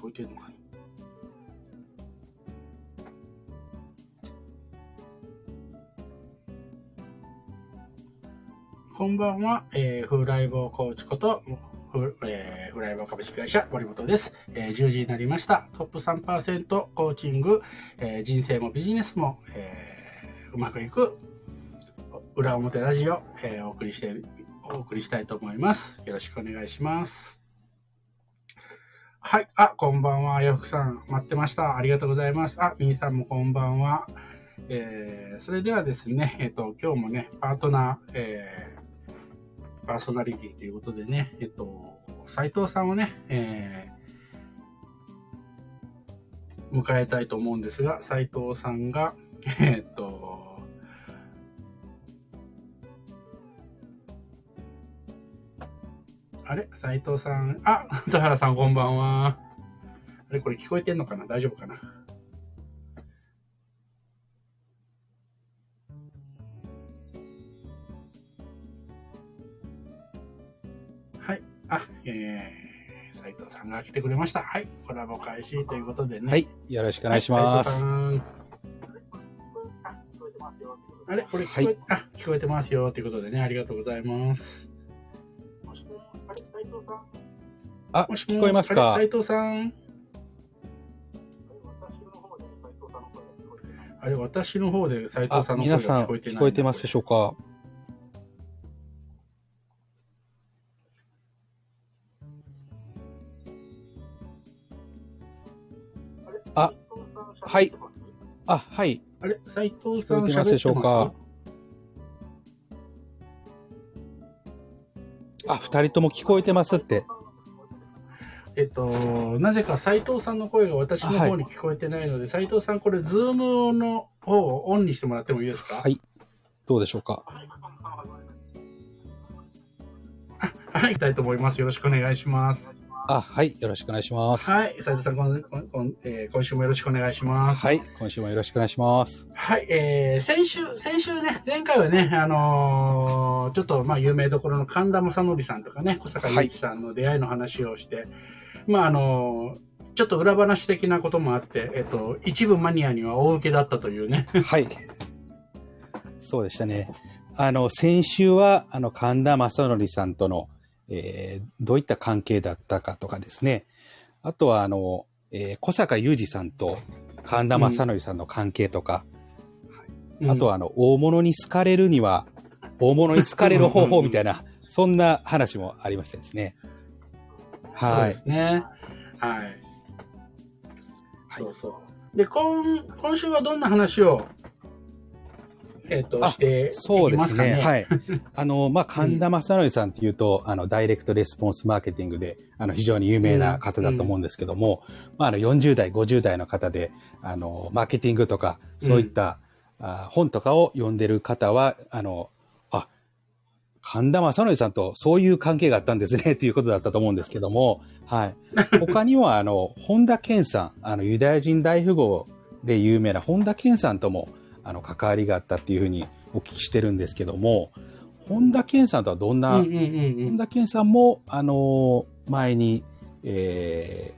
聞こえてるのかなこんばんは、えー、フライボーコーチこと、フ,、えー、フライボー株式会社森本です、えー。10時になりました。トップ3%コーチング、えー、人生もビジネスも、えー、うまくいく裏表ラジオ、えー、お送りしてお送りしたいと思います。よろしくお願いします。はい。あ、こんばんは。洋服さん、待ってました。ありがとうございます。あ、みーさんもこんばんは。えー、それではですね、えっ、と、今日もね、パートナー、えー、パーソナリティということでね、えっ、と、斉藤さんをね、えー、迎えたいと思うんですが、斉藤さんが、えっ、と、あれ？斉藤さん。あ、田原さんこんばんは。あれこれ聞こえてんのかな？大丈夫かな？はい。あ、えー、斉藤さんが来てくれました。はい。コラボ開始ということでね。はい。よろしくお願いします。はい、あれ？これ聞こえ、はい、あ、聞こえてますよ。ということでね、ありがとうございます。あ、聞こえますか？斉藤さん。あれ、私の方で斉藤さんの声が皆さん聞こえてますでしょうか？あ、はい。あ、はい。あれ、斉藤さん聞こえてますでしょうか？あ、二人とも聞こえてますって。えっと、なぜか斉藤さんの声が私の方に聞こえてないので、斉、はい、藤さん、これ、ズームの方をオンにしてもらってもいいですか？はい。どうでしょうか？はい、いきたいと思います。よろしくお願いします。あ、はい。よろしくお願いします。はい。斉藤さん、こんこんえー、今週もよろしくお願いします。はい。今週もよろしくお願いします。はい。えー、先週、先週ね、前回はね、あのー、ちょっと、まあ、有名どころの神田昌典さんとかね、小阪裕司さんの出会いの話をして、はい、まあ、あのー、ちょっと裏話的なこともあって、えっと、一部マニアには大受けだったというね。はい。そうでしたね。あの、先週は、あの、神田正則さんとの、えー、どういった関係だったかとかですね。あとは、あの、えー、小坂雄二さんと神田正則さんの関係とか、うん、あとは、あの、大物に好かれるには、大物に好かれる方法みたいな、そんな話もありましたですね。はい。そうですね。はい。はい、そうそう。で、今、今週はどんな話をえっ、ー、と、してそうですね。はい。あの、まあ、神田正則さんっていうと、うん、あの、ダイレクトレスポンスマーケティングで、あの、非常に有名な方だと思うんですけども、うん、まあ、あの、40代、50代の方で、あの、マーケティングとか、そういった、うん、あ本とかを読んでる方は、あの、あ、神田正則さんとそういう関係があったんですね、っていうことだったと思うんですけども、はい。他には、あの、本田健さん、あの、ユダヤ人大富豪で有名な本田健さんとも、あの、関わりがあったっていうふうにお聞きしてるんですけども、本田健さんとはどんな、うんうんうんうん、本田健さんも、あの、前に、え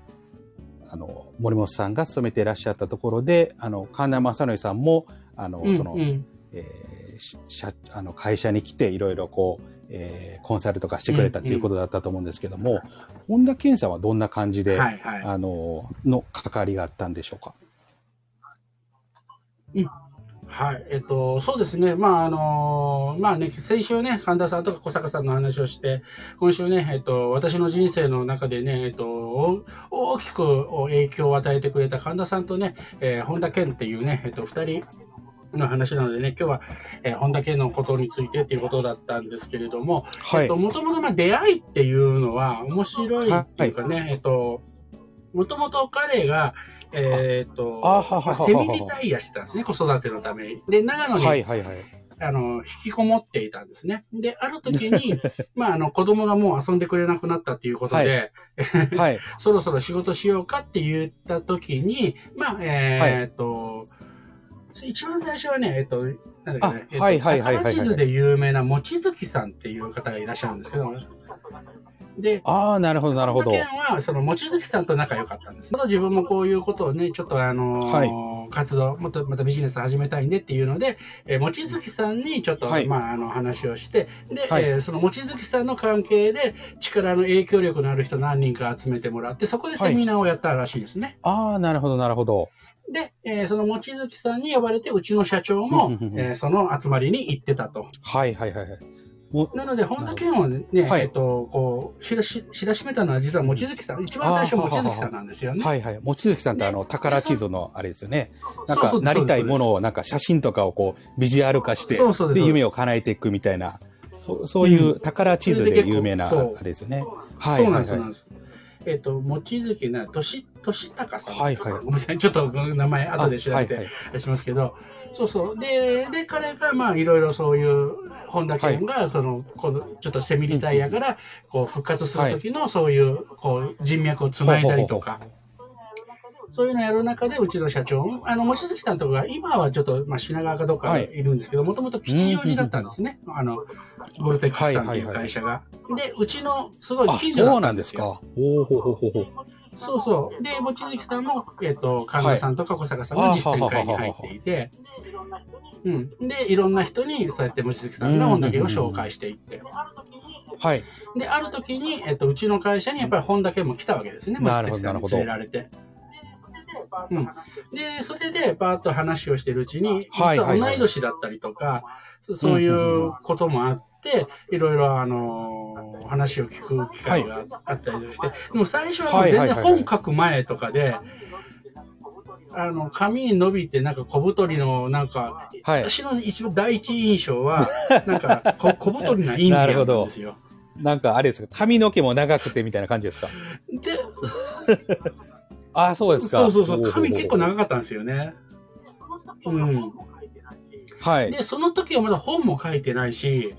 ー、あの、森本さんが勤めていらっしゃったところで、あの、神田正則さんも、あの、うんうん、その、えー、社、あの、会社に来ていろいろこう、えー、コンサルとかしてくれたっていうことだったと思うんですけども、うんうん、本田健さんはどんな感じで、はいはい、あの、の関わりがあったんでしょうか？うんはい。えっと、そうですね。まあ、あの、まあね、先週ね、神田さんとか小坂さんの話をして、今週ね、えっと、私の人生の中でね、えっと、大きく影響を与えてくれた神田さんとね、えー、本田健っていうね、えっと、二人、の話なのでね、今日は、えー、本田健のことについてっていうことだったんですけれども、はい、えっと、もともとまあ出会いっていうのは面白いっていうかね、はい、えっと、もともと彼が、えっ、ー、と、あはははセミリタイアしてたんですね、子育てのために。で、長野に、はいはいはい、あの、引きこもっていたんですね。で、ある時に、まあ、あの、子供がもう遊んでくれなくなったっていうことで、はい、はい、そろそろ仕事しようかって言った時に、まあ、えっ、ー、と、一番最初はね、えっ、と、なんだっけね、えっ、と、はいはいはいはい、地図で有名な望月さんっていう方がいらっしゃるんですけど、で、ああ、なるほど、なるほど。本田健は、その、望月さんと仲良かったんです。まだ自分もこういうことをね、ちょっとあのーはい活動、もっとまたビジネス始めたいんでっていうので、えー、望月さんにちょっと、はいまあ、あの、話をして、で、はいえーその望月さんの関係で、力の影響力のある人何人か集めてもらって、そこでセミナーをやったらしいですね。ああ、なるほど、なるほど。で、えーその望月さんに呼ばれて、うちの社長もえーその集まりに行ってたと。はい、はい、はいはい。もなので、本田健をね、はい。えっ、と、こう、知らし、知らしめたのは実は望月さん、一番最初望月さんなんですよね。はいはい。望月さんってあの、宝地図のあれですよね。なんか、そうそう。ですなりたいものをなんか写真とかをこう、ビジュアル化して、で夢を叶えていくみたいな、そうそういう宝地図で有名な、あそれですよね。はいそうなんです、は。えっ、と、望月な、とし、としさんですか、はいはい。ごめんなさい、ちょっと名前後で調べてしますけど、そうそう。で、で、彼が、まあ、いろいろそういう、本田健が、その、この、ちょっとセミリタイヤから、こう、復活する時の、そういう、こう、人脈をつないだりとか、そういうのやる中で、うちの社長も、あの、望月さんとかが、今はちょっと、まあ、品川かどっかにいるんですけど、もともと吉祥寺だったんですね。あの、ボルテックスさんっていう会社が。で、うちの、すごいあ、近所だっそうなんたんですよ。ですか。おおほほほほ。そうそう。で、望月さんも、えっ、と、神田さんとか小坂さんが実践会に入っていて、うん。で、いろんな人に、そうやって望月さんが本田家を紹介していって。はい。で、ある時に、えっ、と、うちの会社にやっぱり本田家も来たわけですね。望月さんに連れられて。うん。で、それで、バーッと話をしてるうちに、実はいはいはいは同い年だったりとか、そそういうこともあって、いろいろ、あのー話を聞く機会があったりして、でも最初は全然本書く前とかで、あの、髪に伸びて、なんか小太りの、なんか、はい。私の一番第一印象は、なんかこ 小太りなインディアンですよ。なんかあれですか、髪の毛も長くてみたいな感じですか？で、ああ、そうですか。そうそうそう、髪結構長かったんですよね。うん。はい。で、その時はまだ本も書いてないし、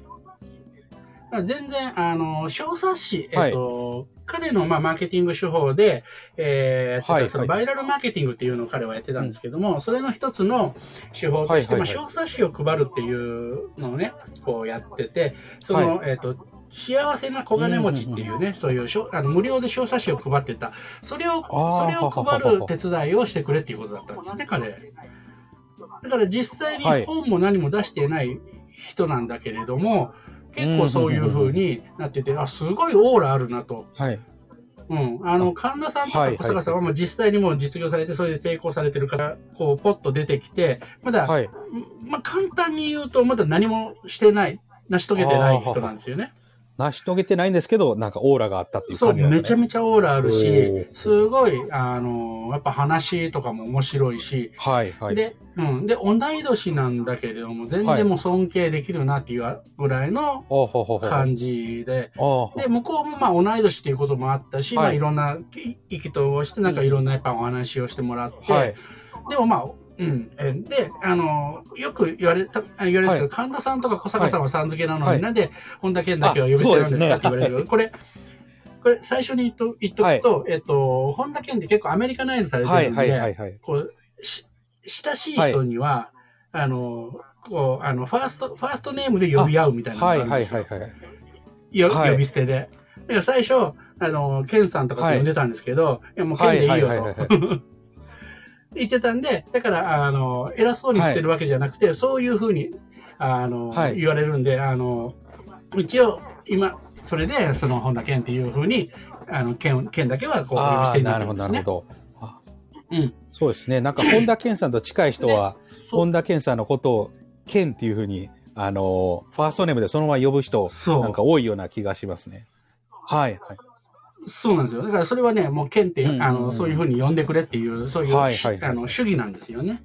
全然、あの、小冊子、えっと、彼の、まあ、マーケティング手法で、えーはいそのバイラルマーケティングっていうのを彼はやってたんですけども、それの一つの手法として、はいはいはいまあ、小冊子を配るっていうのをね、こうやってて、その、えっと、幸せな小金持ちっていうね、そういうしょあの無料で小冊子を配ってた。それを、それを配る手伝いをしてくれっていうことだったんですね、彼。だから実際にはい本も何も出していない人なんだけれども、結構そういう風になってて、あ、すごいオーラあるなと。はい。うん。あの、神田さんとはいか小坂さんはもう実際にもう実業されて、それで成功されてるから、こう、ポッと出てきて、まだ、はい。まあ、簡単に言うと、まだ何もしてない、成し遂げてない人なんですよね。成し遂げてないんですけど、なんかオーラがあったっていうそう、感じなんですね。めちゃめちゃオーラあるおしー、すごい、あの、やっぱ話とかも面白いし、はい、はい。で、うん。で、同い年なんだけれども、全然もう尊敬できるなっていうぐらいの。感じで、ああで、向こうもまあ同い年っていうこともあったし、はいまあいろんな意意気投合して、なんかいろんなやっぱお話をしてもらって、はい。でもまあ、うん。えで、あの、よく言われた、あ言われるんですけど、神田さんとか小坂さんはさん付けなのに、はいなんで本田健だけは呼び捨てなんですか？って言われるけど、これ、これ最初に言っと言っとくと、えっと、本田健って結構アメリカナイズされてはい、るんで、はい、はい、はい。こう、し、親しい人には、あの、こう、あの、ファースト、ファーストネームで呼び合うみたいなのがはい、はい、あるんですよはい、はい。よはい呼び捨てで。最初、あの、ケンさんとかって呼んでたんですけど、い、やもうケンでいいはいはいよはいはいと。言ってたんで、だから、あの、偉そうにしてるわけじゃなくて、そういうふうに、あの、はい言われるんで、あの、一応、今、それで、その、本田健っていうふうに、あの、ケン、ケンだけは、こう、呼び捨ああ、てにななるほど。なるほど。あうん。そうですね。なんか、本田健さんと近い人は、本田健さんのことを、健っていうふうに、あの、ファーストネームでそのまま呼ぶ人、なんか多いような気がしますね。はい、はい。そうなんですよ。だからそれはね、もう県って、うんうんうんあの、そういうふうに呼んでくれっていう、そういう、はいはいはいあの主義なんですよね。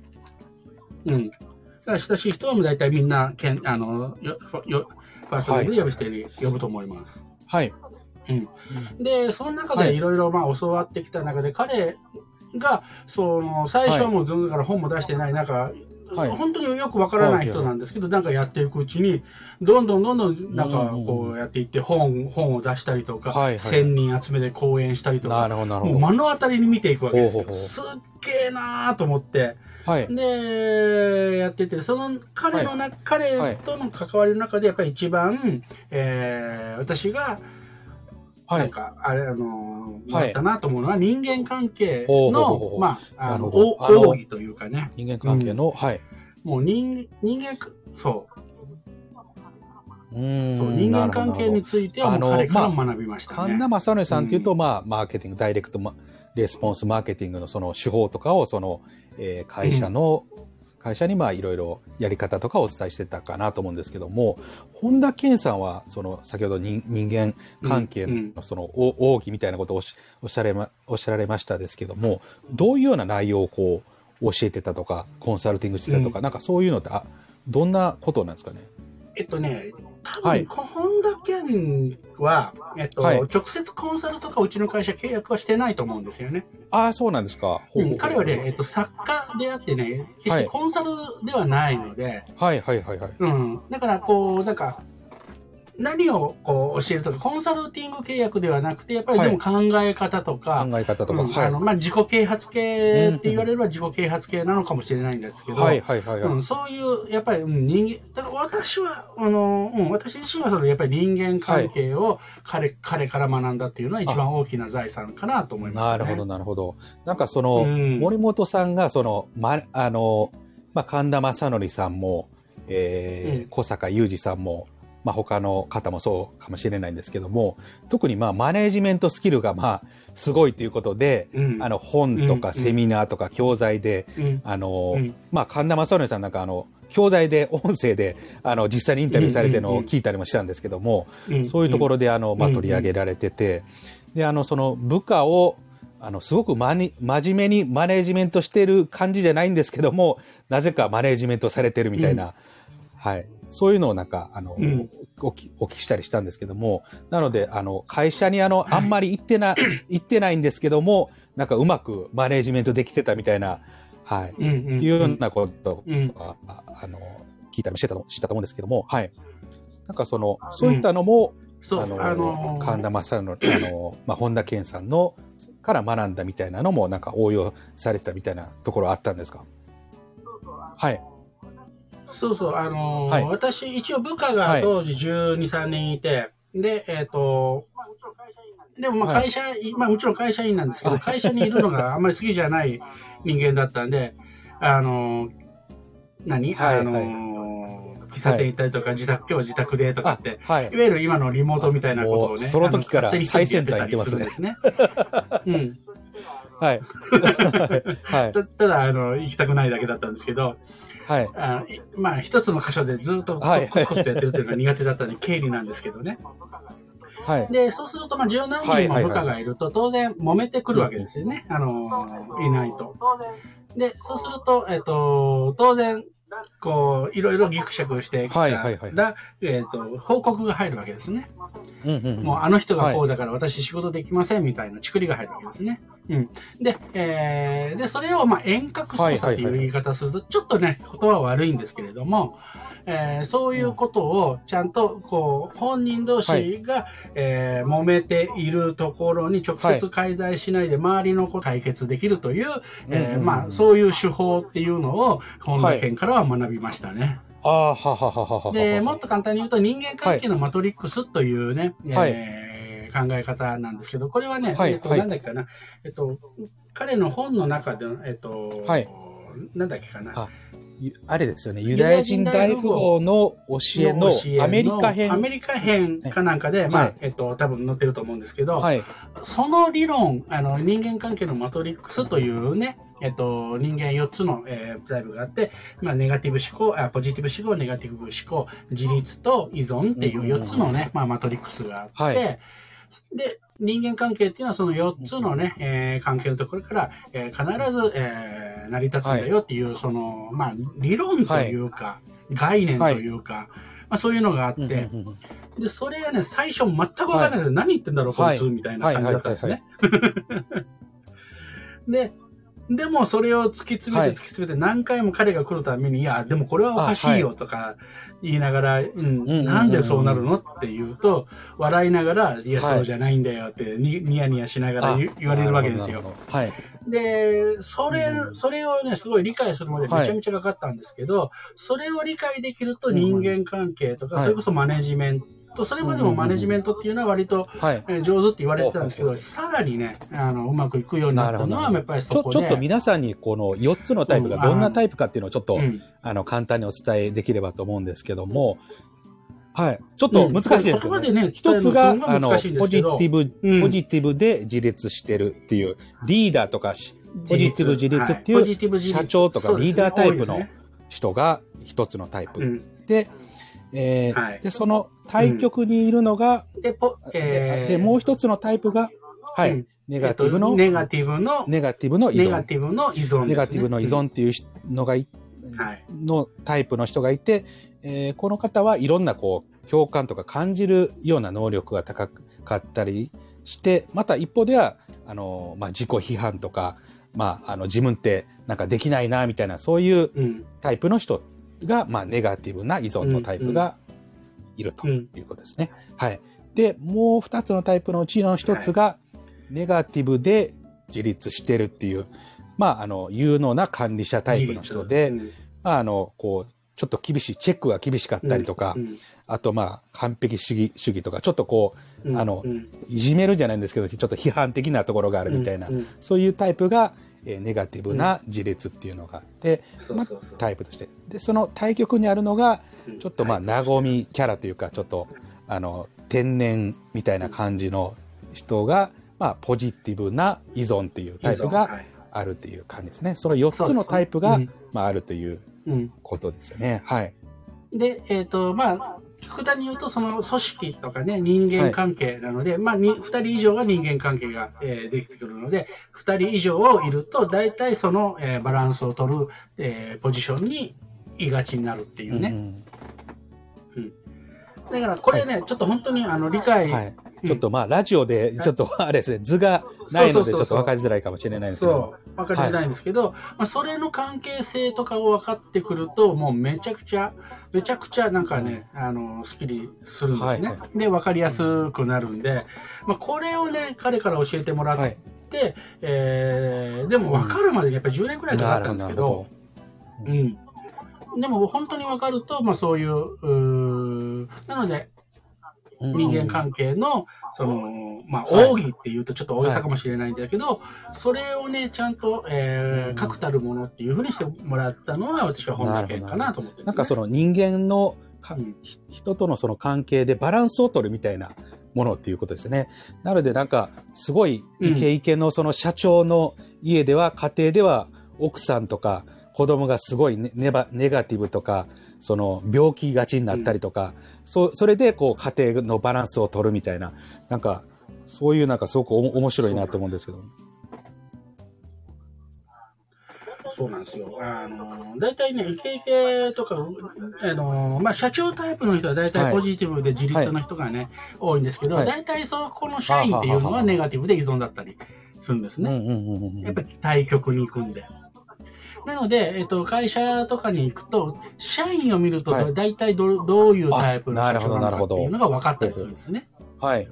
うん。だから親しい人はもう大体みんな、県、あの、よ、よ、ファーストネームで呼び捨てに呼ぶと思います。はい。で、その中はいでいろいろまあ教わってきた中で、彼が、その、最初はもう全然から本も出してない、なんか、はい本当によくわからない人なんですけど、なんかやっていくうちに、どんどんどんどん、なんかこうやっていって、本、本を出したりとか、はいはい1000人集めて講演したりとか、もう。目の当たりに見ていくわけですよ。すっげえなーと思って。はい。で、やってて、その彼のな、彼との関わりの中で、やっぱり一番、えー私が、はい。なんか、あれ、あのー、はい。あったなと思うのは、人間関係の、うまあ、あの、なるほど。おあの奥義というかね、人間関係の、はい。もう人、人間か、そう、うーんそう人間関係についてはもう彼から学びましたね。神田正則さんっていうと、まあ、マーケティング、ダイレクトマレスポンスマーケティングのその手法とかを、その、えー会社の、会社にまあいろいろやり方とかをお伝えしてたかなと思うんですけども、本田健さんは、その、先ほど人人間関係うんうんのその、お奥義みたいなことをおっしゃられま、おっしゃられましたですけども、どういうような内容をこう、教えてたとか、コンサルティングしてたとか、なんかそういうのって、あ、どんなことなんですかね？えっとね、多はい分、本田健は、えっと、はい直接コンサルとかうちの会社契約はしてないと思うんですよね。ああ、そうなんですか。ほうほうほう彼はね、えっと、作家であってね、決してコンサルではないので、はいはいはいはい。うん。だから、こう、なんか、何をこう教えるとか、コンサルティング契約ではなくて、やっぱりでも考え方とか、考え方とか。あのまあ、自己啓発系って言われれば自己啓発系なのかもしれないんですけど、はいはいはいはい。うん、そういう、やっぱり、うん人間、だから私は、あの、うん、私自身はその、やっぱり人間関係を彼、彼から学んだっていうのは一番大きな財産かなと思います、ね。なるほど、なるほど。なんかその、うん森本さんが、その、ま、あの、まあ、神田正則さんも、えーうん小坂雄二さんも、まあ、他の方もそうかもしれないんですけども、特にまあ、マネージメントスキルがまあ、すごいということで、うん、あの、本とかうん。セミナーとか教材で、うん、あの、うん。まあ、神田正則さんなんかあの、教材で、音声で、あの、実際にインタビューされてるのを聞いたりもしたんですけども、うん。そういうところで、あの、まあ、うん。取り上げられてて、で、あの、その部下を、あの、すごくまに、真面目にマネージメントしてる感じじゃないんですけども、なぜかマネージメントされてるみたいな、はい。そういうのをなんか、あの、うん。おきお聞きしたりしたんですけども、なので、あの、会社にあの、あんまり行ってな、行ってないんですけども、なんかうまくマネージメントできてたみたいな、はい。うん、うん、っていうようなことうん、が、ああの、聞いたりしてたと、したと思うんですけども、はい。なんかその、そういったのも、そう、ああの、の神田正則、あの、まあ、本田健さんの、から学んだみたいなのも、なんか応用されたみたいなところあったんですか？はい。そうそう、あのーはい私、一応部下が当時12、3人いて、で、えっ、と、でもまあはい会社、まあもちろん会社員なんですけど、会社にいるのがあんまり好きじゃない 人間だったんで、あのー何、はいあのー喫茶店行ったりとか、自宅、今日自宅でとかあって、、はいい。わゆる今のリモートみたいなことをね、その時からあの勝手に一人でやってたりするんですね。うん。はい。はい。たただ、あの、行きたくないだけだったんですけど、はい。あいまあ、一つの箇所でずっとコはいツコツとやってるというのが苦手だったんで、経理なんですけどね。はい。で、そうすると、まあ、十何人も部下がいると、当然、揉めてくるわけですよね。あの、いないと。で、そうすると、えっと、当然、こう、いろいろギクシャクしてきたはいはいはいら、えっと、報告が入るわけですね。うんうんうん。もう、あの人がこうだから私仕事できませんみたいなチクリが入るわけですね。うん。で、えーで、それを、まあ、遠隔操作っていう言い方すると、ちょっとね、言葉は悪いんですけれども、えーそういうことをちゃんと、こう、本人同士が、えー揉めているところに直接介在しないで、周りのことを解決できるという、えまあ、そういう手法っていうのを、本田県からは学びましたね。ああ、ははははは。で、もっと簡単に言うと、人間関係のマトリックスというね、はいえー考え方なんですけど、これはね、えっと、はいはいなんだっけかな、えっと、彼の本の中で、えっと、はいなんだっけかな。あれですよね。ユダヤ人大富豪の教えの教えのアメリカ編。アメリカ編かなんかで、はいまあ、えっと、多分載ってると思うんですけど、はい。その理論、あの、人間関係のマトリックスというね、えっと、人間4つの、えータイプがあって、まあ、ネガティブ思考、あポジティブ思考、ネガティブ思考、自立と依存っていう4つのね、まあ、マトリックスがあって、はいで、人間関係っていうのはその4つのね、えー関係のところから、えー必ず、えー成り立つんだよっていう、その、まあ、理論というか、概念というか、まあ、そういうのがあって、で、それがね、最初全くわからないで、何言ってんだろう、こいつ、みたいな感じだったんですね。で、でもそれを突き詰めはい。て突き詰めて何回も彼が来るために、いや、でもこれはおかしいよとか言いながら、うん、なんでそうなるのって言うと、笑いながら、いや、はい。そうじゃないんだよってにニヤニヤしながら言言われるわけですよ。。はい。で、それう、んそれをね、すごい理解するまでめちゃめちゃかかったんですけど、それを理解できると人間関係とか、はい。それこそマネジメンと、それまでもマネジメントっていうのは割と、上手って言われてたんですけど、さらにね、あの、うまくいくようになったのは、やっぱりちょ、そこで。ちょっと皆さんにこの4つのタイプがうんどんなタイプかっていうのをちょっと、うん。あの、簡単にお伝えできればと思うんですけども、はい。ちょっと難しいですけど、言葉でね一つが、あの、ポジティブ、うん。ポジティブで自立してるっていう、リーダーとかし、ポジティブ自立っていうはポジティブ自立。社長とかリーダータイプの人が一つのタイプ。うん。で、えーはいで、その対極にいるのが、で、ポ、えーで、もう一つのタイプが、はい、うんネガティブの、えっとネガティブの、ネガティブの依存。ネガティブの依存ね。ネガティブの依存っていうのがい、うん。はい。のタイプの人がいて、えーこの方はいろんなこう、共感とか感じるような能力が高かったりして、また一方では、あの、まあ、自己批判とか、まあ、あの、自分ってなんかできないな、みたいな、そういううん。タイプの人が、まあ、ネガティブな依存のタイプがいるとうん。いうことですね。はい。で、もう二つのタイプのうちの一つが、ネガティブで自立してるっていう、まあ、あの、有能な管理者タイプの人で、うん。まあ、あの、こう、ちょっと厳しい、チェックが厳しかったりとか、うん。あと、まあ、完璧主義、主義とか、ちょっとこう、うん。あのうん。いじめるじゃないんですけど、ちょっと批判的なところがあるみたいな、うん。うん。そういうタイプが、えーネガティブな自立っていうのがあって、まあタイプとして。で、その対極にあるのが、うんちょっとまあ、和みキャラというか、ちょっと、あの、天然みたいな感じの人が、まあ、ポジティブな依存っていうタイプがはいあるっていう感じですね。その4つのタイプが、まあ、あるといううんことですよね。はい。で、えっ、と、まあ、極端に言うと、その組織とかね、人間関係なので、まあ、に2人以上が人間関係が、えーできてくるので、2人以上いると、大体その、えーバランスを取る、えーポジションにいがちになるっていうね。うんだから、これね、ちょっと本当にあの理解、はい。うんちょっとまあ、ラジオで、ちょっとあれですね、図がないので、ちょっと分かりづらいかもしれないんですけど。も。そう、わかりづらいんですけど、まあ、それの関係性とかを分かってくると、もうめちゃくちゃ、めちゃくちゃなんかね、あの、スッキリするんですね。はいはで、分かりやすくなるんで、まあ、これをね、彼から教えてもらって、はい。えーでも分かるまでにやっぱり10年くらいかかったんですけど、なうん。でも本当に分かると、まあそういう、うーなので、人間関係の、その、まあ、はい。奥義っていうとちょっと大げさかもしれないんだけど、それをね、ちゃんと、え確たるものっていうふうにしてもらったのは、私は本田健かなと思ってなんかその人間の人とのその関係でバランスを取るみたいなものっていうことですよね。なのでなんか、すごいイケイケのその社長の家では、家庭では奥さんとか子供がすごいネネバネガティブとか、その病気がちになったりとか、そそれでこう家庭のバランスを取るみたいな、なんか、そういうなんかすごくおも面白いなと思うんですけど。そうなんですよ。あの、大体ね、イケイケとか、あの、まあ、社長タイプの人は大体ポジティブで自立の人がね、多いんですけど、はい大体そこの社員っていうのはははははネガティブで依存だったりするんですね。やっぱり対極に行くんで。なので、えっと、会社とかに行くと、社員を見るとはい大体どどういうタイプのあなるほど社長なのかっていうのが分かったりするんですね。はい。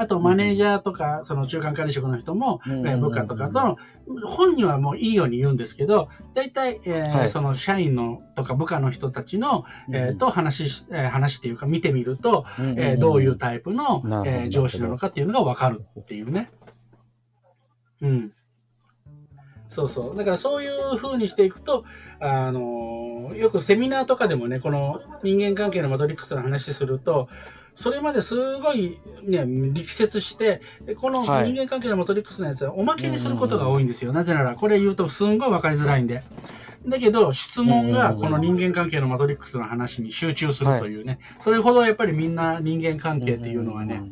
あと、マネージャーとか、その中間管理職の人も、うんえー部下とかとの、本人はもういいように言うんですけど、大体、えーはいその社員のとか部下の人たちの、えーと話し、えー話っていうか見てみると、えーどういうタイプの、えー上司なのかっていうのが分かるっていうね。うん。そうそう。だからそういう風にしていくと、あのーよくセミナーとかでもね、この人間関係のマトリックスの話すると、それまですごいね、力説して、でこの人はい間関係のマトリックスのやつはおまけにすることが多いんですよ。なぜなら、これ言うとすんごい分かりづらいんで。だけど、質問がこの人間関係のマトリックスの話に集中するというね、それほどやっぱりみんな人間関係っていうのはね、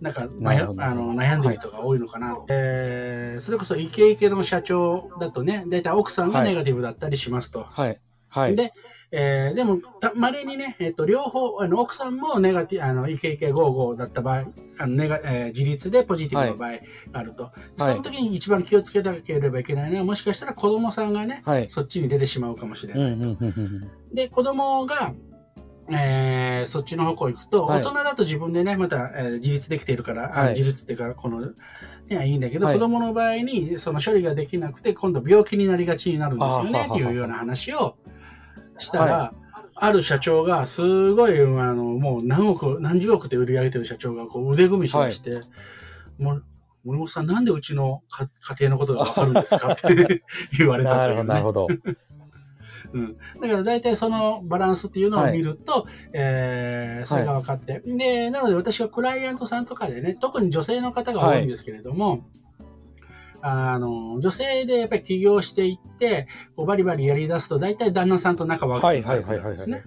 なんかあの悩んでる人が多いのかな、えーそれこそイケイケの社長だとね、大体奥さんがネガティブだったりしますと。はい。はい。で、えーでも、まれにね、えっと、両方、あの奥さんもネガティあのイケイケゴーゴーだった場合、あのネガえー自立でポジティブの場合があると、その時に一番気をつけなければいけないのは、もしかしたら子供さんがね、はい。そっちに出てしまうかもしれない。うんうんうんうんで、子供が、えーそっちの方向行くと、はい。大人だと自分でね、また、えー自立できているから、あはい。自立っていうか、この、いや、いいんだけど、はい。子供の場合に、その処理ができなくて、今度病気になりがちになるんですよね、っていうような話をしたら、ある社長が、すごい、あの、もう何億、何十億で売り上げてる社長が、こう腕組みしまして、もう森本さん、なんでうちの家家庭のことがわかるんですかって 言われたなるほど、というね。なるほど。うん。だから大体そのバランスっていうのを見ると、えーそれが分かって、で、なので私はクライアントさんとかでね、特に女性の方が多いんですけれども、あの、女性でやっぱり起業していって、こうバリバリやり出すと、大体旦那さんと仲悪くなはいるはいはいはいんですね。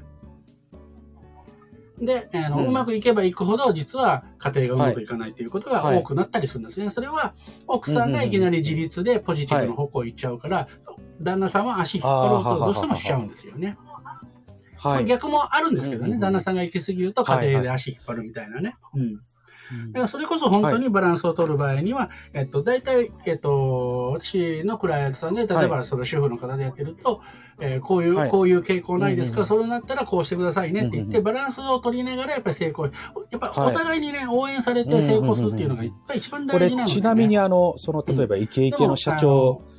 で、あの、ううんまくいけばいくほど、実は家庭がうまくいかないということが多くなったりするんですね。それは、奥さんがいきなり自立でポジティブの方向行っちゃうから、旦那さんは足引っ張ろうとどうしてもしちゃうんですよね。はい。逆もあるんですけどね、うんうんうん。旦那さんが行き過ぎると家庭で足引っ張るみたいなね。うん。だからそれこそ本当にバランスを取る場合には、えっと、大体、えっと、私のクライアントさんで、例えばその主婦の方でやってると、えーこういう、はい。こういう傾向ないですか、うんうんそれだったらこうしてくださいねって言って、うんうんバランスを取りながらやっぱり成功、やっぱはい。お互いにね、応援されて成功するっていうのがやっぱり一番これ大事なので、ね。ちなみにあの、その、例えばイケイケの社長うん、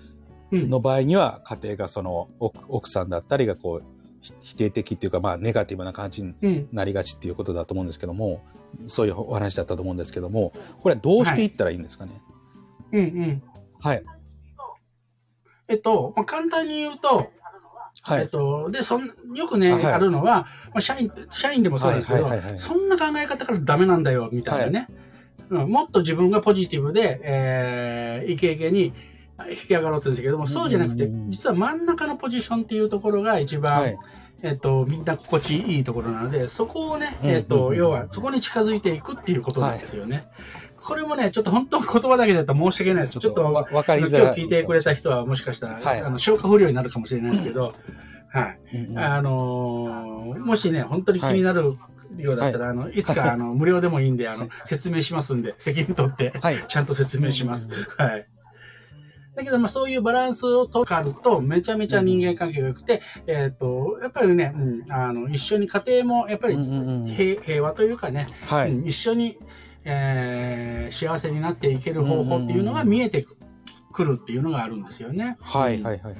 の場合には、家庭がその、奥奥さんだったりがこう、ひ否定的っていうか、まあ、ネガティブな感じにうん。なりがちっていうことだと思うんですけども、そういうお話だったと思うんですけども、これはどうしていったらいいんですかね？うんうん。はい。えっと、まあ、簡単に言うと、はい。えっと、で、そん、よくね、あはいあるのは、まあ、社員、社員でもそうですけど、はいはいはいはいそんな考え方からダメなんだよ、みたいなね。うん、もっと自分がポジティブで、えー、イケイケに引き上がろうと言うんですけども、そうじゃなくて実は真ん中のポジションっていうところが一番、はい。えっと、みんな心地いいところなので、そこをね、えっと、要は、そこに近づいていくっていうことなんですよね。これもね、ちょっと本当言葉だけだと申し訳ないです。ちょっと、わわかりづ今らい。日聞いてくれた人はもしかしたら、はいあの消化不良になるかもしれないですけど、はい。うんうんあのーもしね、本当に気になるようだったら、い、あのいつかあの無料でもいいんで、あの説明しますんで、責任取って、はい。ちゃんと説明します。はい。だけど、まあ、そういうバランスを取ると、めちゃめちゃ人間関係が良くて、えっ、と、やっぱりね、うん、あの、一緒に家庭も、やっぱりうんうんうん平平和というかね、はい。うん一緒に、えー幸せになっていける方法っていうのが見えてくるっていうのがあるんですよね。はい。うんはい。はい。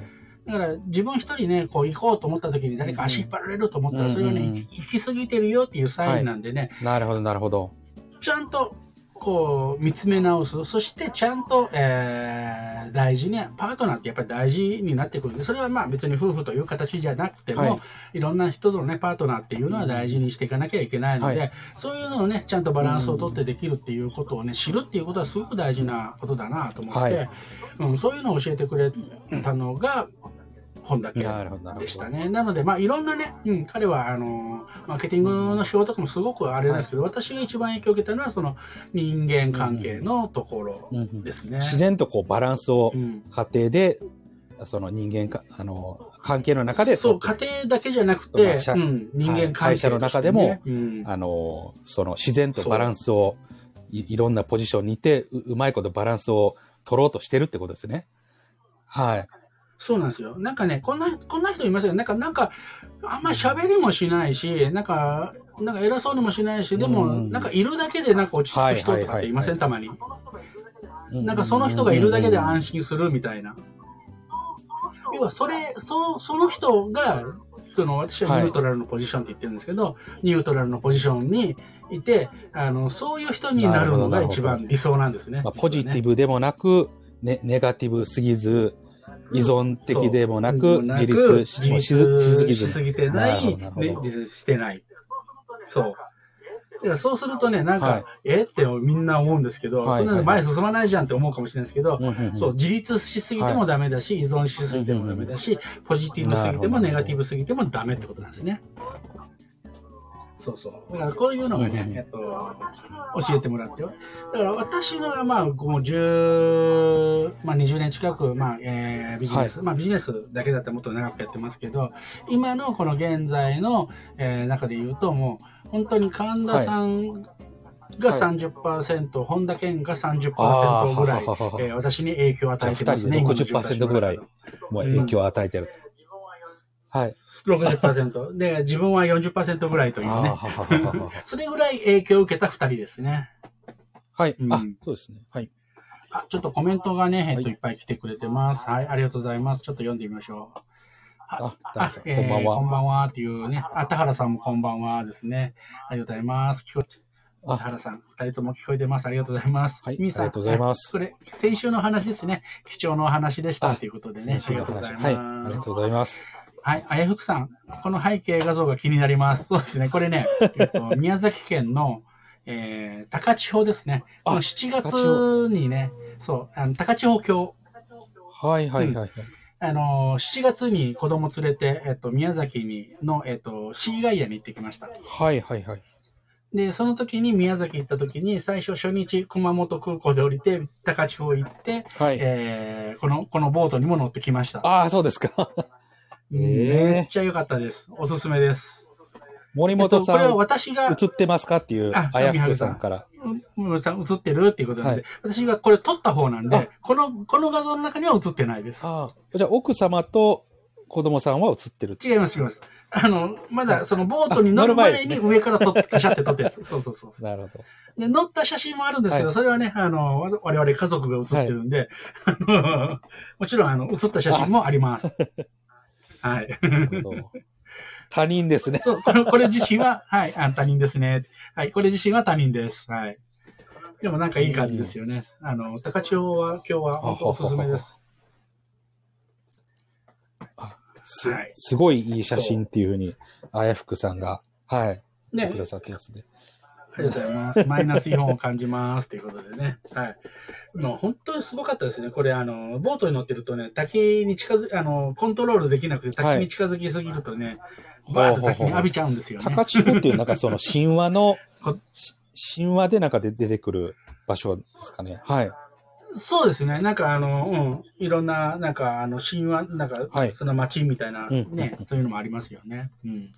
だから自分一人ね、こう行こうと思った時に誰か足引っ張られると思ったら、それはね、うんうんうん行き行き過ぎてるよっていうサインなんでね、なるほど、なるほど。ちゃんとこう見つめ直す。そしてちゃんと、えー大事ね、パートナーってやっぱり大事になってくるんで、それはまあ別に夫婦という形じゃなくても、はい。い、ろんな人とのね、パートナーっていうのは大事にしていかなきゃいけないので、はい。そういうのをね、ちゃんとバランスをとってできるっていうことをね、知るっていうことはすごく大事なことだなと思って、はい。うん、そういうのを教えてくれたのが、本だけ。でしたね。なので、まあ、いろんなね、うん、彼は、あの、マーケティングの仕事とかもすごくあれなんですけど、私が一番影響を受けたのは、その人間関係のところうんうんですね。自然とこうバランスをうん家庭で、その人間か、あの、関係の中でそう、家庭だけじゃなくて、まあ社うん、人間関係ね、会社の中でもうんあの、その自然とバランスをいいろんなポジションにいてう、うまいことバランスを取ろうとしてるってことですね。はい。そうなんですよ。なんかね、こんな、こんな人いますよ。なんか、なんか、あんまり喋りもしないし、なんか、なんか偉そうにもしないし、でも、うんなんかいるだけでなんか落ち着く人とかっていません、たまに。なんかその人がいるだけで安心するみたいな。要はそれ、そその人が、その私はニュートラルのポジションって言ってるんですけど、ニュートラルのポジションにいて、あの、そういう人になるのが一番理想なんですね。まあ、ポジティブブでもなく、ね、ネガティブすぎず、依存的でもなく、自立ししずししすぎてない、自立してない。そう。だからそうするとね、なんか、はい。え？ってみんな思うんですけど、はいそんなの前進まないじゃんって思うかもしれないですけど、うんうんうん。そう、自立しすぎてもダメだし、依存しすぎてもダメだし、ポジティブすぎてもネガティブすぎてもダメってことなんですね。そうそう。だからこういうのがね、うんえっと、教えてもらってよ。だから私のはまあ、もう10、まあ20年近く、まあ、えービジネス、まあビジネスだけだったらもっと長くやってますけど、今のこの現在の、えー中で言うともう、本当に神田さんが30%、本田健が30%ぐらい、えー私に影響を与えてますね。じゃあ今二人で60%ぐらいもう影響を与えてる。はい。60%。で、自分は40%ぐらいというね。それぐらい影響を受けた2人ですね。はい。うんあ、そうですね。はい。あ、ちょっとコメントがね、えっと、はいいっぱい来てくれてます。はい、ありがとうございます。ちょっと読んでみましょう。あ、あえーこんばんは。こんばんはっていうね。あ、田原さんもこんばんはですね。ありがとうございます。聞こえあ田原さん、二人とも聞こえてます。ありがとうございます。はいみーさんありがとうございますこれ、先週の話ですね。貴重なお話でしたあということでね。ありがとうござい話。ます。はい、ありがとうございます。はい、あやふくさん、この背景画像が気になります。そうですね、これね、えっと、宮崎県の、えー、高千穂ですね。あこの7月にね、そう、あの高千穂峡、はいはいはいはい。あのー、7月に子供連れて、えっと、宮崎にの、えっと、シーガイアに行ってきました。はいはいはい。で、その時に宮崎行った時に、最初初日熊本空港で降りて、高千穂行って、はい。えー、この、このボートにも乗ってきました。ああ、そうですか。めっちゃ良かったです。おすすめです。森本さえっとこれはん、私が、映ってますかっていう、ああやふくさんから。うん森さん映ってるっていうことなんで、はい私がこれ撮った方なんであ、この、この画像の中には映ってないです。じゃあ奥様と子供さんは映ってる違います、違います。あの、まだそのボートに乗る前前に上から撮って、カシャって撮ったやつ。そうそうそう。なるほど。で、乗った写真もあるんですけど、はいそれはね、あの、わ我々家族が写ってるんで、あのもちろん、あの、写った写真もあります。はい。他人ですね。そう、これ、これ自身は、はい、あ他人ですね。はい、これ自身は他人です。はい。でもなんかいい感じですよね。あの、高千穂は今日は本当おすすめです。すはいすごいいい写真っていうふうに、あやふくさんが、はい、ね、くださってますね。ありがとうございます。マイナスイオンを感じますということでね。はい。もう本当にすごかったですね。これ、あの、ボートに乗ってるとね、滝に近づ、あの、コントロールできなくて滝に近づきすぎるとね、バーッと滝に浴びちゃうんですよね。高千穂っていうなんかその神話の神話でなんかで出てくる場所ですかね。はい。そうですね。なんかあの、うん、いろんな、なんかあの、神話、なんか、はいその街みたいな、うんね、そういうのもありますよね。うん。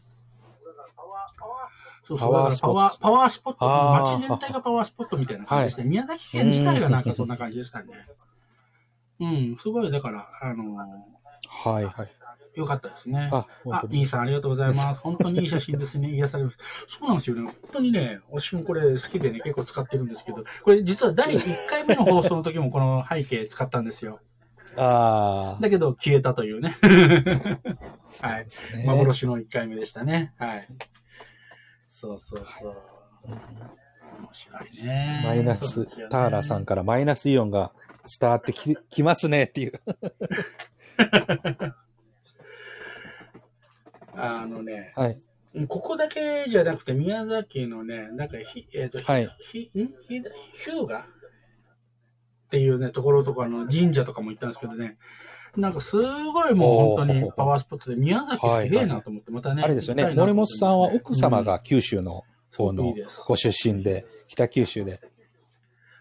そうそう、パワーだからパワー、パワースポット、街全体がパワースポットみたいな感じでしたね。宮崎県自体がなんかそんな感じでしたね。うん、すごい、だから、あのはいはい。よかったですね。あ、本あ当、に。ミーさんありがとうございます。本当にいい写真ですね。癒されます。そうなんですよね。本当にね、私もこれ好きでね、結構使ってるんですけど、これ実は第1回目の放送の時もこの背景使ったんですよ。ああ。だけど消えたというね。はい。幻の1回目でしたね。はい。そうそうそう。面白いね。マイナス、そうですよね田原さんからマイナスイオンが伝わってききますねっていう。あのね、はい。ここだけじゃなくて、宮崎のね、なんかひ、えっ、と、はいひ、ひ、ん？ひ、ヒューガっていうね、ところとかの神社とかも行ったんですけどね、なんかすごいもう本当にパワースポットで、宮崎すげえなと思って、またね、あれですよね。森本さんは奥様が九州の方のご出身で、北九州で。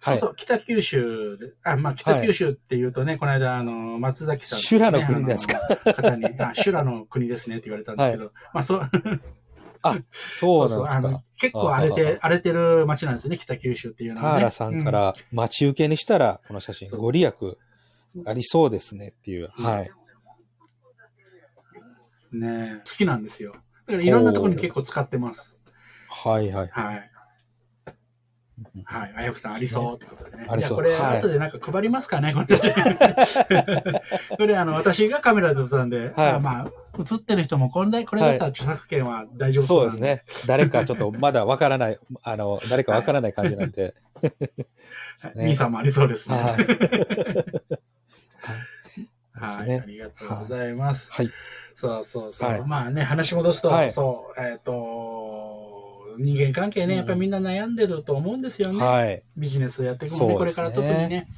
そうそう、北九州で、あ、まあ、北九州っていうとね、この間、あの、松崎さん、ね。修羅の国ですか？方に、あ、修羅の国ですねって言われたんですけど、まあ、そう、あ、そうなんですか。結構荒れあて、荒れてる街なんですよね、北九州っていうのは、ね。田原さんから待ち受けにしたら、この写真ご利益ありそうですねっていう。うんはい。うんね好きなんですよ。だからいろんなところに結構使ってます。はいはい。はい。はい。あやふさんありそうってことでね。ありそうこれ、はい後でなんか配りますかね、これ。これ、あの、私がカメラで撮ったんで、まあ、映ってる人もこれだこれだったら著作権は大丈夫そうですね。誰かちょっとまだわからない、あの、誰かわからない感じなんで。はい兄さんもありそうですね。はい。ねありがとうございます。はい。そうそうそう。はいまあね、話戻すと、はいそう、えっ、と、人間関係ね、うんやっぱりみんな悩んでると思うんですよね。はい。ビジネスやっていくもですねこれから特にね。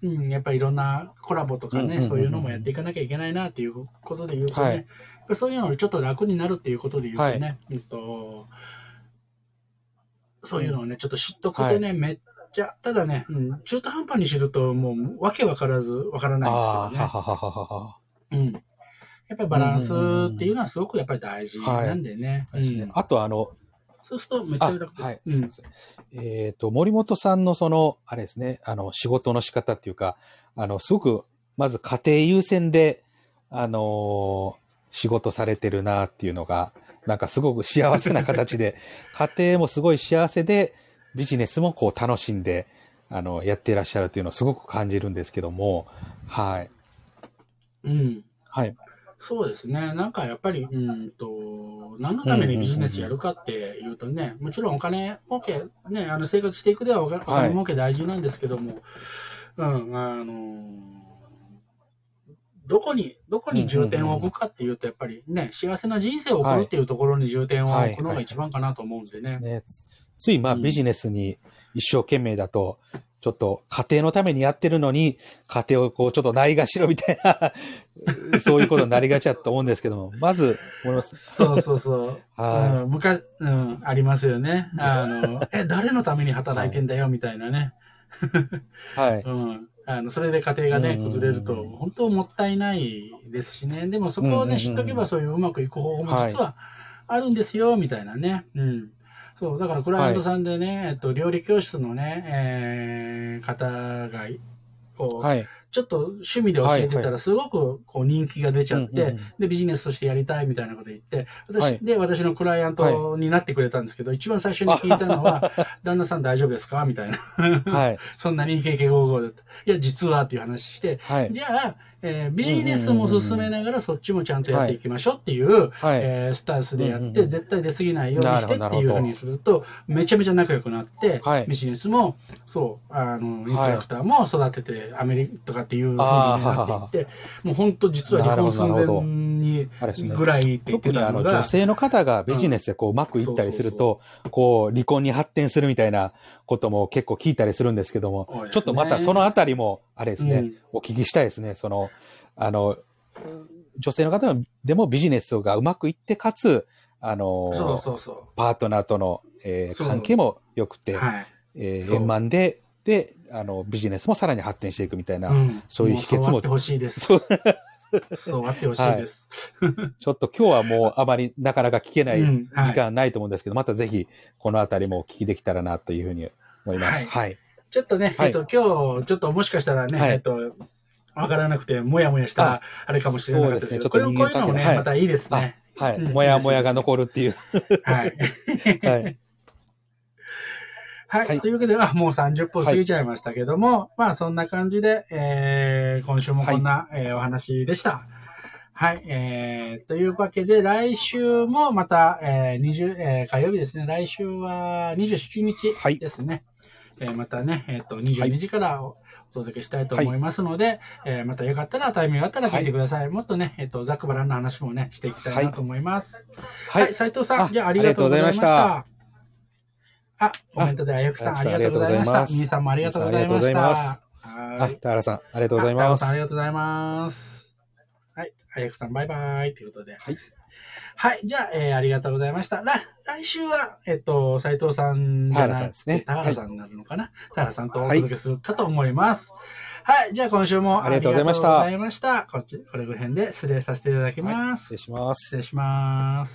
うん、やっぱりいろんなコラボとかね、そういうのもやっていかなきゃいけないなっていうことで言うとね、はいやっぱりそういうのをちょっと楽になるっていうことで言うとね、うんとそういうのをね、ちょっと知っとくとね、めっちゃ、ただね、うん、中途半端に知るともうわけわからずわからないんですけどね。ははははは。うん。やっぱりバランスっていうのはすごくやっぱり大事なんでね。ですねうんあと、あの、そうするとめっちゃあ、楽です。はい。うんす。えっ、と、森本さんのその、あれですね、あの、仕事の仕方っていうか、あの、すごく、まず家庭優先で、あのー仕事されてるなっていうのが、なんかすごく幸せな形で、家庭もすごい幸せで、ビジネスもこう楽しんで、あの、やっていらっしゃるっていうのをすごく感じるんですけども、はい。うん。はい。そうですね。なんかやっぱり、うんと、何のためにビジネスやるかっていうとね、もちろんお金儲け、ね、あの生活していくではお金儲け大事なんですけども、うん、あの、どこに、どこに重点を置くかっていうと、やっぱりね、幸せな人生を送るっていうところに重点を置くのが一番かなと思うんでね。ねついまあうんビジネスに一生懸命だと、ちょっと家庭のためにやってるのに、家庭をこうちょっとないがしろみたいな、そういうことになりがちだと思うんですけども、まず、思います。そうそうそう。はうん、昔、うん、ありますよね。あの、え、誰のために働いてんだよ、みたいなね。い。はい。うん。あの、それで家庭がね、うん崩れると、本当もったいないですしね。でもそこをね、知っとけばそういううまくいく方法も実はあるんですよ、みたいなね。うん。そう、だからクライアントさんでね、えっと、料理教室のね、えー、方が、こう、はい。ちょっと趣味で教えてたはいら、すごくこう人気が出ちゃって、うんうんうんで、ビジネスとしてやりたいみたいなこと言って、私、はいで、私のクライアントになってくれたんですけど、一番最初に聞いたのは、旦那さん大丈夫ですか？みたいな。はい。そんなにイケイケゴーゴーだった。いや、実はっていう話して、はい。じゃあ、えービジネスも進めながらそっちもちゃんとやっていきましょうっていう、はい。えースタンスでやって、絶対出過ぎないようにしてっていうふうにすると、めちゃめちゃ仲良くなって、はい。ビジネスも、そう、あの、インストラクターも育てて、アメリカとかっていうふうになっていって、もう本当実は離婚寸前に。ぐらいって言って特にあの女たのが、性の方がビジネスでこううまくいったりすると、こう離婚に発展するみたいなことも結構聞いたりするんですけども、ね。ちょっとまたそのあたりも、あれですね、うん。お聞きしたいですね。その、あの、女性の方でもビジネスがうまくいって、かつ、あの、そうそうそパートナーとの、えー関係も良くて、う。はい。えー円満で、で、あの、ビジネスもさらに発展していくみたいな、うんそういう秘訣もうそうほしいです。そうあってほしいです。ちょっと今日はもうあまりなかなか聞けないうんはい時間ないと思うんですけど、またぜひこのあたりもお聞きできたらなというふうに思います。はい。ちょっとね、はいえっと、今日、ちょっともしかしたらね、はいえっと、わからなくて、もやもやしたあ、あれかもしれなかったですけど、これそうですねちょっと人間関係こういうのもね、はいまたいいですね。はい。うんもやもやが残るっていう。はい。はい。はい。はいというわけでは、もう30分過ぎちゃいましたけども、まあ、そんな感じで、えー、今週もこんな、えーお話でした。はい。えー、というわけで、来週もまた、えー、20、えー、火曜日ですね。来週は27はい日ですね。えーまたね、えっ、と、22時からおお届けしたいと思いますので、えーまたよかったら、タイミングがあったら聞いてください。もっとね、えっ、と、ざっくばらんな話もね、していきたいなと思います。ははいい、。斉藤さん、あじゃあありがとうございました。ああ、コメントであやくさん、あありがとうございました。みーさんもありがとうございましみーさんありがとうございまたす。あ、はい。田原さん、ありがとうございます。あありがとうございます。はい。あやくさん、バイバイ。ということで。はい。はい。じゃあ、えーありがとうございました。来来週は、えっと、斉藤さんじゃな田原さんですね田原さんになるのかな、田原さんとお届けするかと思います。はい。じゃあ、今週もありがとうございましたありがとうございましたこっち、これぐらいで失礼させていただきます。失礼します。失礼します。